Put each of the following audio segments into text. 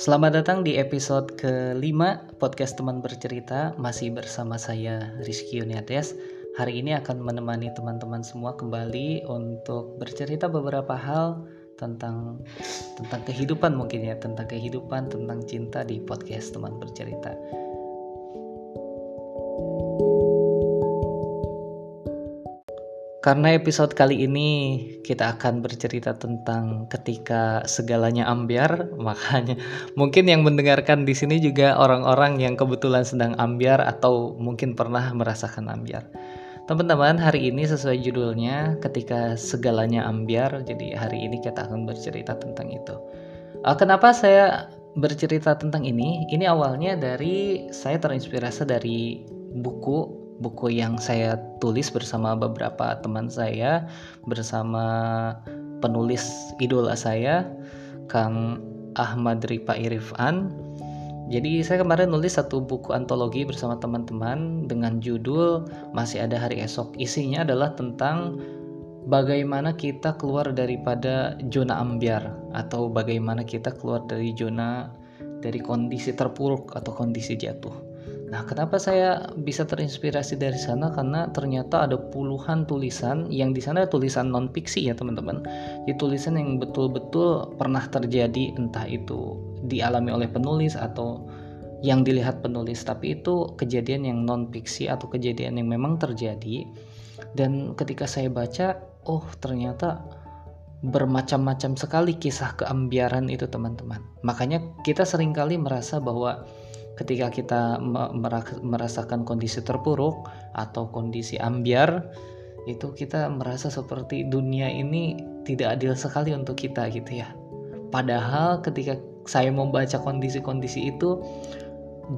Selamat datang di episode kelima podcast teman bercerita. Masih bersama saya Rizky Uniates Hari ini akan menemani teman-teman semua kembali Untuk bercerita beberapa hal tentang tentang kehidupan mungkin ya Tentang kehidupan, tentang cinta di podcast teman bercerita Karena episode kali ini kita akan bercerita tentang ketika segalanya ambiar, makanya mungkin yang mendengarkan di sini juga orang-orang yang kebetulan sedang ambiar atau mungkin pernah merasakan ambiar. Teman-teman, hari ini sesuai judulnya ketika segalanya ambiar, jadi hari ini kita akan bercerita tentang itu. Uh, kenapa saya bercerita tentang ini? Ini awalnya dari saya terinspirasi dari buku buku yang saya tulis bersama beberapa teman saya bersama penulis idola saya Kang Ahmad Ripa Irifan jadi saya kemarin nulis satu buku antologi bersama teman-teman dengan judul Masih Ada Hari Esok. Isinya adalah tentang bagaimana kita keluar daripada zona ambiar atau bagaimana kita keluar dari zona dari kondisi terpuruk atau kondisi jatuh. Nah, kenapa saya bisa terinspirasi dari sana? Karena ternyata ada puluhan tulisan yang di sana tulisan non fiksi ya, teman-teman. Di tulisan yang betul-betul pernah terjadi, entah itu dialami oleh penulis atau yang dilihat penulis, tapi itu kejadian yang non fiksi atau kejadian yang memang terjadi. Dan ketika saya baca, oh ternyata bermacam-macam sekali kisah keambiaran itu, teman-teman. Makanya kita sering kali merasa bahwa ketika kita merasakan kondisi terpuruk atau kondisi ambiar itu kita merasa seperti dunia ini tidak adil sekali untuk kita gitu ya. Padahal ketika saya membaca kondisi-kondisi itu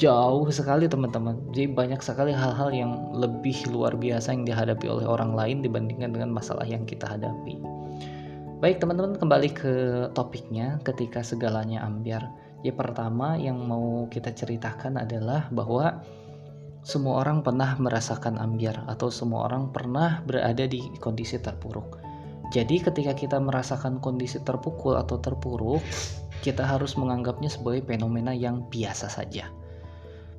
jauh sekali teman-teman. Jadi banyak sekali hal-hal yang lebih luar biasa yang dihadapi oleh orang lain dibandingkan dengan masalah yang kita hadapi. Baik teman-teman kembali ke topiknya. Ketika segalanya ambiar Ya pertama yang mau kita ceritakan adalah bahwa semua orang pernah merasakan ambiar atau semua orang pernah berada di kondisi terpuruk. Jadi ketika kita merasakan kondisi terpukul atau terpuruk, kita harus menganggapnya sebagai fenomena yang biasa saja.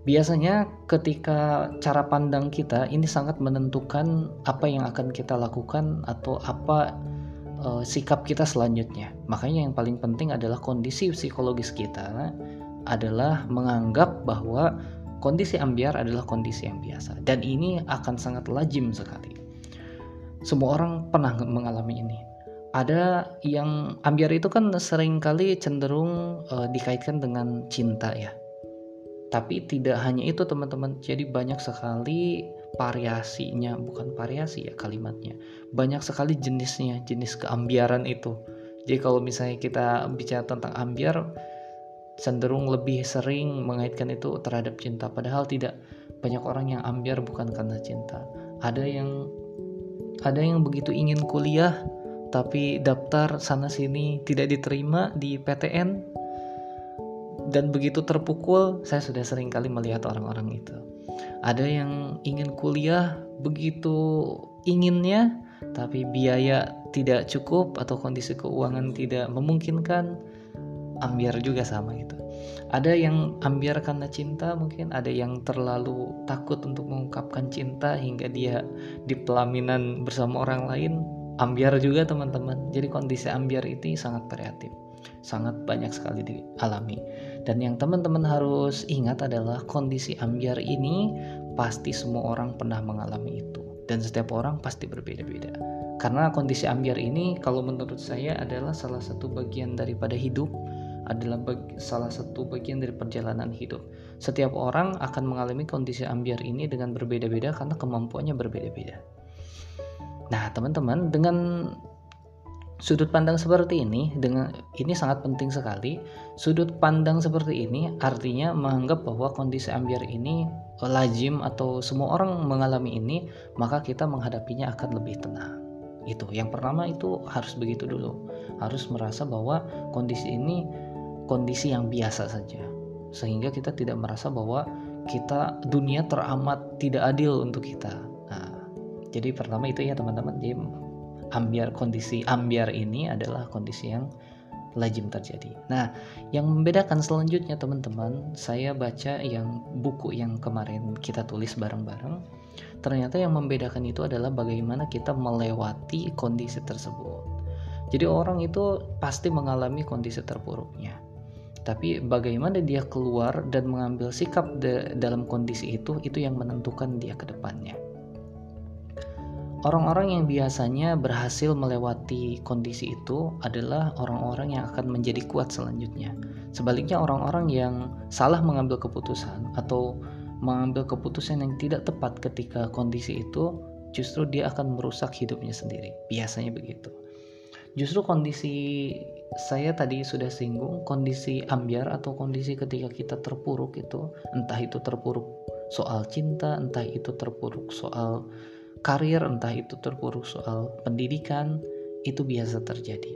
Biasanya ketika cara pandang kita ini sangat menentukan apa yang akan kita lakukan atau apa uh, sikap kita selanjutnya. Makanya yang paling penting adalah kondisi psikologis kita adalah menganggap bahwa kondisi ambiar adalah kondisi yang biasa dan ini akan sangat lazim sekali. Semua orang pernah mengalami ini. Ada yang ambiar itu kan sering kali cenderung uh, dikaitkan dengan cinta ya. Tapi tidak hanya itu teman-teman. Jadi banyak sekali variasinya. Bukan variasi ya kalimatnya. Banyak sekali jenisnya jenis keambiaran itu. Jadi kalau misalnya kita bicara tentang ambiar cenderung lebih sering mengaitkan itu terhadap cinta. Padahal tidak. Banyak orang yang ambiar bukan karena cinta. Ada yang ada yang begitu ingin kuliah tapi daftar sana sini tidak diterima di PTN dan begitu terpukul saya sudah sering kali melihat orang-orang itu. Ada yang ingin kuliah begitu inginnya tapi biaya tidak cukup atau kondisi keuangan tidak memungkinkan ambiar juga sama gitu. Ada yang ambiar karena cinta mungkin ada yang terlalu takut untuk mengungkapkan cinta hingga dia di pelaminan bersama orang lain ambiar juga teman-teman. Jadi kondisi ambiar itu sangat variatif sangat banyak sekali dialami dan yang teman-teman harus ingat adalah kondisi ambiar ini pasti semua orang pernah mengalami itu dan setiap orang pasti berbeda-beda. Karena kondisi ambiar ini kalau menurut saya adalah salah satu bagian daripada hidup, adalah salah satu bagian dari perjalanan hidup. Setiap orang akan mengalami kondisi ambiar ini dengan berbeda-beda karena kemampuannya berbeda-beda. Nah, teman-teman, dengan sudut pandang seperti ini dengan ini sangat penting sekali. Sudut pandang seperti ini artinya menganggap bahwa kondisi ambiar ini lazim atau semua orang mengalami ini, maka kita menghadapinya akan lebih tenang. Itu yang pertama itu harus begitu dulu. Harus merasa bahwa kondisi ini kondisi yang biasa saja. Sehingga kita tidak merasa bahwa kita dunia teramat tidak adil untuk kita. Nah, jadi pertama itu ya teman-teman. Jadi ambiar kondisi ambiar ini adalah kondisi yang lazim terjadi. Nah, yang membedakan selanjutnya teman-teman, saya baca yang buku yang kemarin kita tulis bareng-bareng. Ternyata yang membedakan itu adalah bagaimana kita melewati kondisi tersebut. Jadi orang itu pasti mengalami kondisi terpuruknya. Tapi bagaimana dia keluar dan mengambil sikap dalam kondisi itu, itu yang menentukan dia ke depannya. Orang-orang yang biasanya berhasil melewati kondisi itu adalah orang-orang yang akan menjadi kuat selanjutnya. Sebaliknya, orang-orang yang salah mengambil keputusan atau mengambil keputusan yang tidak tepat ketika kondisi itu, justru dia akan merusak hidupnya sendiri. Biasanya begitu. Justru kondisi saya tadi sudah singgung, kondisi ambiar atau kondisi ketika kita terpuruk itu, entah itu terpuruk soal cinta, entah itu terpuruk soal karir, entah itu terpuruk soal pendidikan, itu biasa terjadi.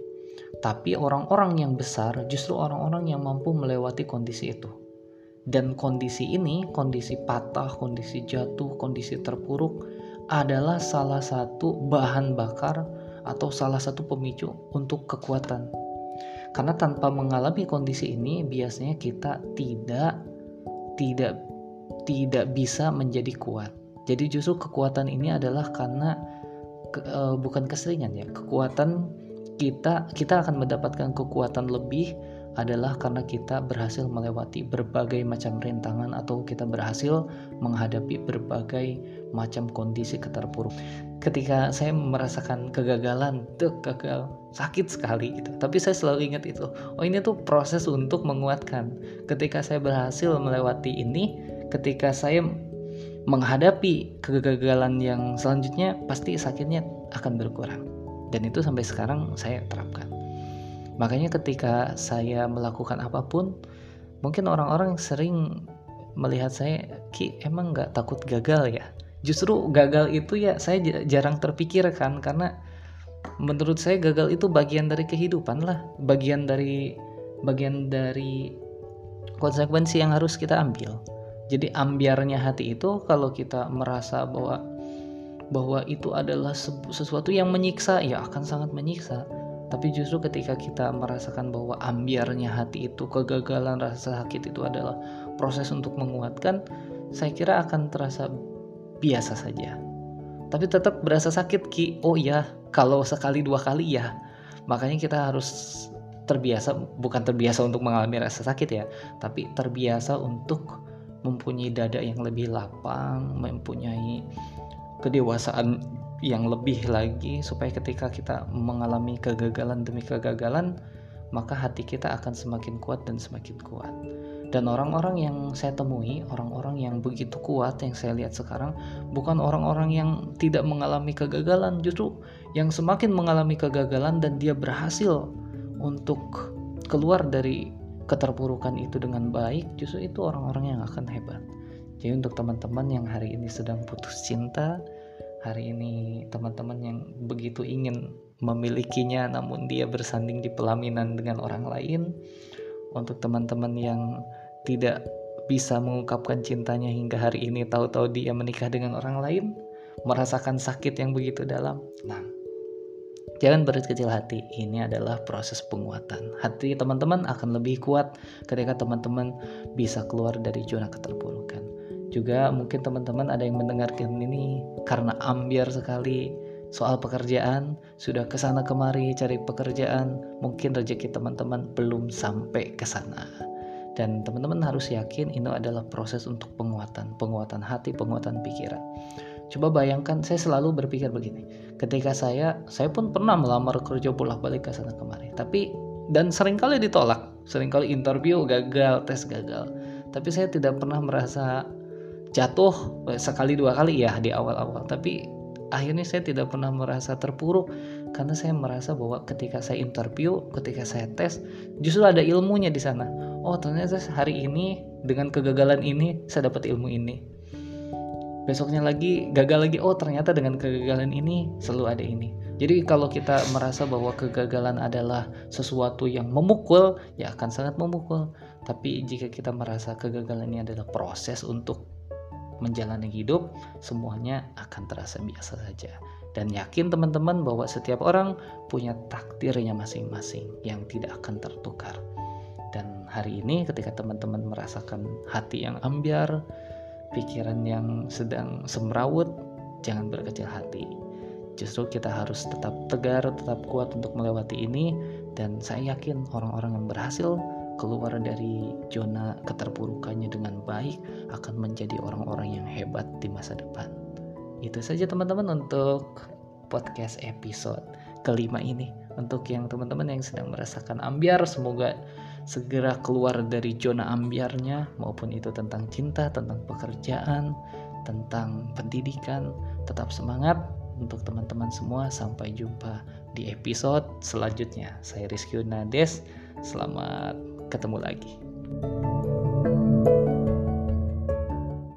Tapi orang-orang yang besar justru orang-orang yang mampu melewati kondisi itu. Dan kondisi ini, kondisi patah, kondisi jatuh, kondisi terpuruk adalah salah satu bahan bakar atau salah satu pemicu untuk kekuatan. Karena tanpa mengalami kondisi ini biasanya kita tidak tidak tidak bisa menjadi kuat jadi justru kekuatan ini adalah karena ke, uh, bukan keseringan ya. Kekuatan kita kita akan mendapatkan kekuatan lebih adalah karena kita berhasil melewati berbagai macam rintangan atau kita berhasil menghadapi berbagai macam kondisi keterpuruk. Ketika saya merasakan kegagalan, tuh gagal, sakit sekali gitu. Tapi saya selalu ingat itu. Oh, ini tuh proses untuk menguatkan. Ketika saya berhasil melewati ini, ketika saya menghadapi kegagalan yang selanjutnya pasti sakitnya akan berkurang. Dan itu sampai sekarang saya terapkan. Makanya ketika saya melakukan apa pun mungkin orang-orang sering melihat saya ki emang nggak takut gagal ya? Justru gagal itu ya saya jarang terpikirkan karena menurut saya gagal itu bagian dari kehidupan lah. Bagian dari bagian dari konsekuensi yang harus kita ambil jadi ambiarnya hati itu kalau kita merasa bahwa bahwa itu adalah sesuatu yang menyiksa, ya akan sangat menyiksa. Tapi justru ketika kita merasakan bahwa ambiarnya hati itu, kegagalan rasa sakit itu adalah proses untuk menguatkan, saya kira akan terasa biasa saja. Tapi tetap berasa sakit ki. Oh ya, kalau sekali dua kali ya. Makanya kita harus terbiasa, bukan terbiasa untuk mengalami rasa sakit ya, tapi terbiasa untuk mempunyai dada yang lebih lapang, mempunyai kedewasaan yang lebih lagi supaya ketika kita mengalami kegagalan demi kegagalan maka hati kita akan semakin kuat dan semakin kuat. Dan orang-orang yang saya temui, orang-orang yang begitu kuat yang saya lihat sekarang bukan orang-orang yang tidak mengalami kegagalan, justru yang semakin mengalami kegagalan dan dia berhasil untuk keluar dari keterpurukan itu dengan baik, justru itu orang-orang yang akan hebat. Jadi untuk teman-teman yang hari ini sedang putus cinta, hari ini teman-teman yang begitu ingin memilikinya namun dia bersanding di pelaminan dengan orang lain, untuk teman-teman yang tidak bisa mengungkapkan cintanya hingga hari ini tahu-tahu dia menikah dengan orang lain, merasakan sakit yang begitu dalam. Nah, Jangan berkecil hati, ini adalah proses penguatan. Hati teman-teman akan lebih kuat ketika teman-teman bisa keluar dari zona keterpurukan. Juga mungkin teman-teman ada yang mendengarkan ini karena ambiar sekali soal pekerjaan, sudah ke sana kemari cari pekerjaan, mungkin rezeki teman-teman belum sampai ke sana. Dan teman-teman harus yakin ini adalah proses untuk penguatan, penguatan hati, penguatan pikiran. Coba bayangkan saya selalu berpikir begini. Ketika saya saya pun pernah melamar kerja bolak-balik ke sana kemari. Tapi dan sering kali ditolak, sering kali interview gagal, tes gagal. Tapi saya tidak pernah merasa jatuh eh, sekali dua kali ya di awal-awal. Tapi akhirnya saya tidak pernah merasa terpuruk karena saya merasa bahwa ketika saya interview, ketika saya tes, justru ada ilmunya di sana. Oh, ternyata hari ini dengan kegagalan ini saya dapat ilmu ini besoknya lagi gagal lagi. Oh ternyata dengan kegagalan ini selalu ada ini. Jadi kalau kita merasa bahwa kegagalan adalah sesuatu yang memukul ya akan sangat memukul. Tapi jika kita merasa kegagalan ini adalah proses untuk menjalani hidup semuanya akan terasa biasa saja. Dan yakin teman-teman bahwa setiap orang punya takdirnya masing-masing yang tidak akan tertukar. Dan hari ini ketika teman-teman merasakan hati yang ambiar, pikiran yang sedang semrawut, jangan berkecil hati. Justru kita harus tetap tegar, tetap kuat untuk melewati ini dan saya yakin orang-orang yang berhasil keluar dari zona keterpurukannya dengan baik akan menjadi orang-orang yang hebat di masa depan. Itu saja teman-teman untuk podcast episode kelima ini. Untuk yang teman-teman yang sedang merasakan ambiar, semoga segera keluar dari zona ambiarnya maupun itu tentang cinta, tentang pekerjaan, tentang pendidikan. Tetap semangat untuk teman-teman semua. Sampai jumpa di episode selanjutnya. Saya Rizky Nades. Selamat ketemu lagi.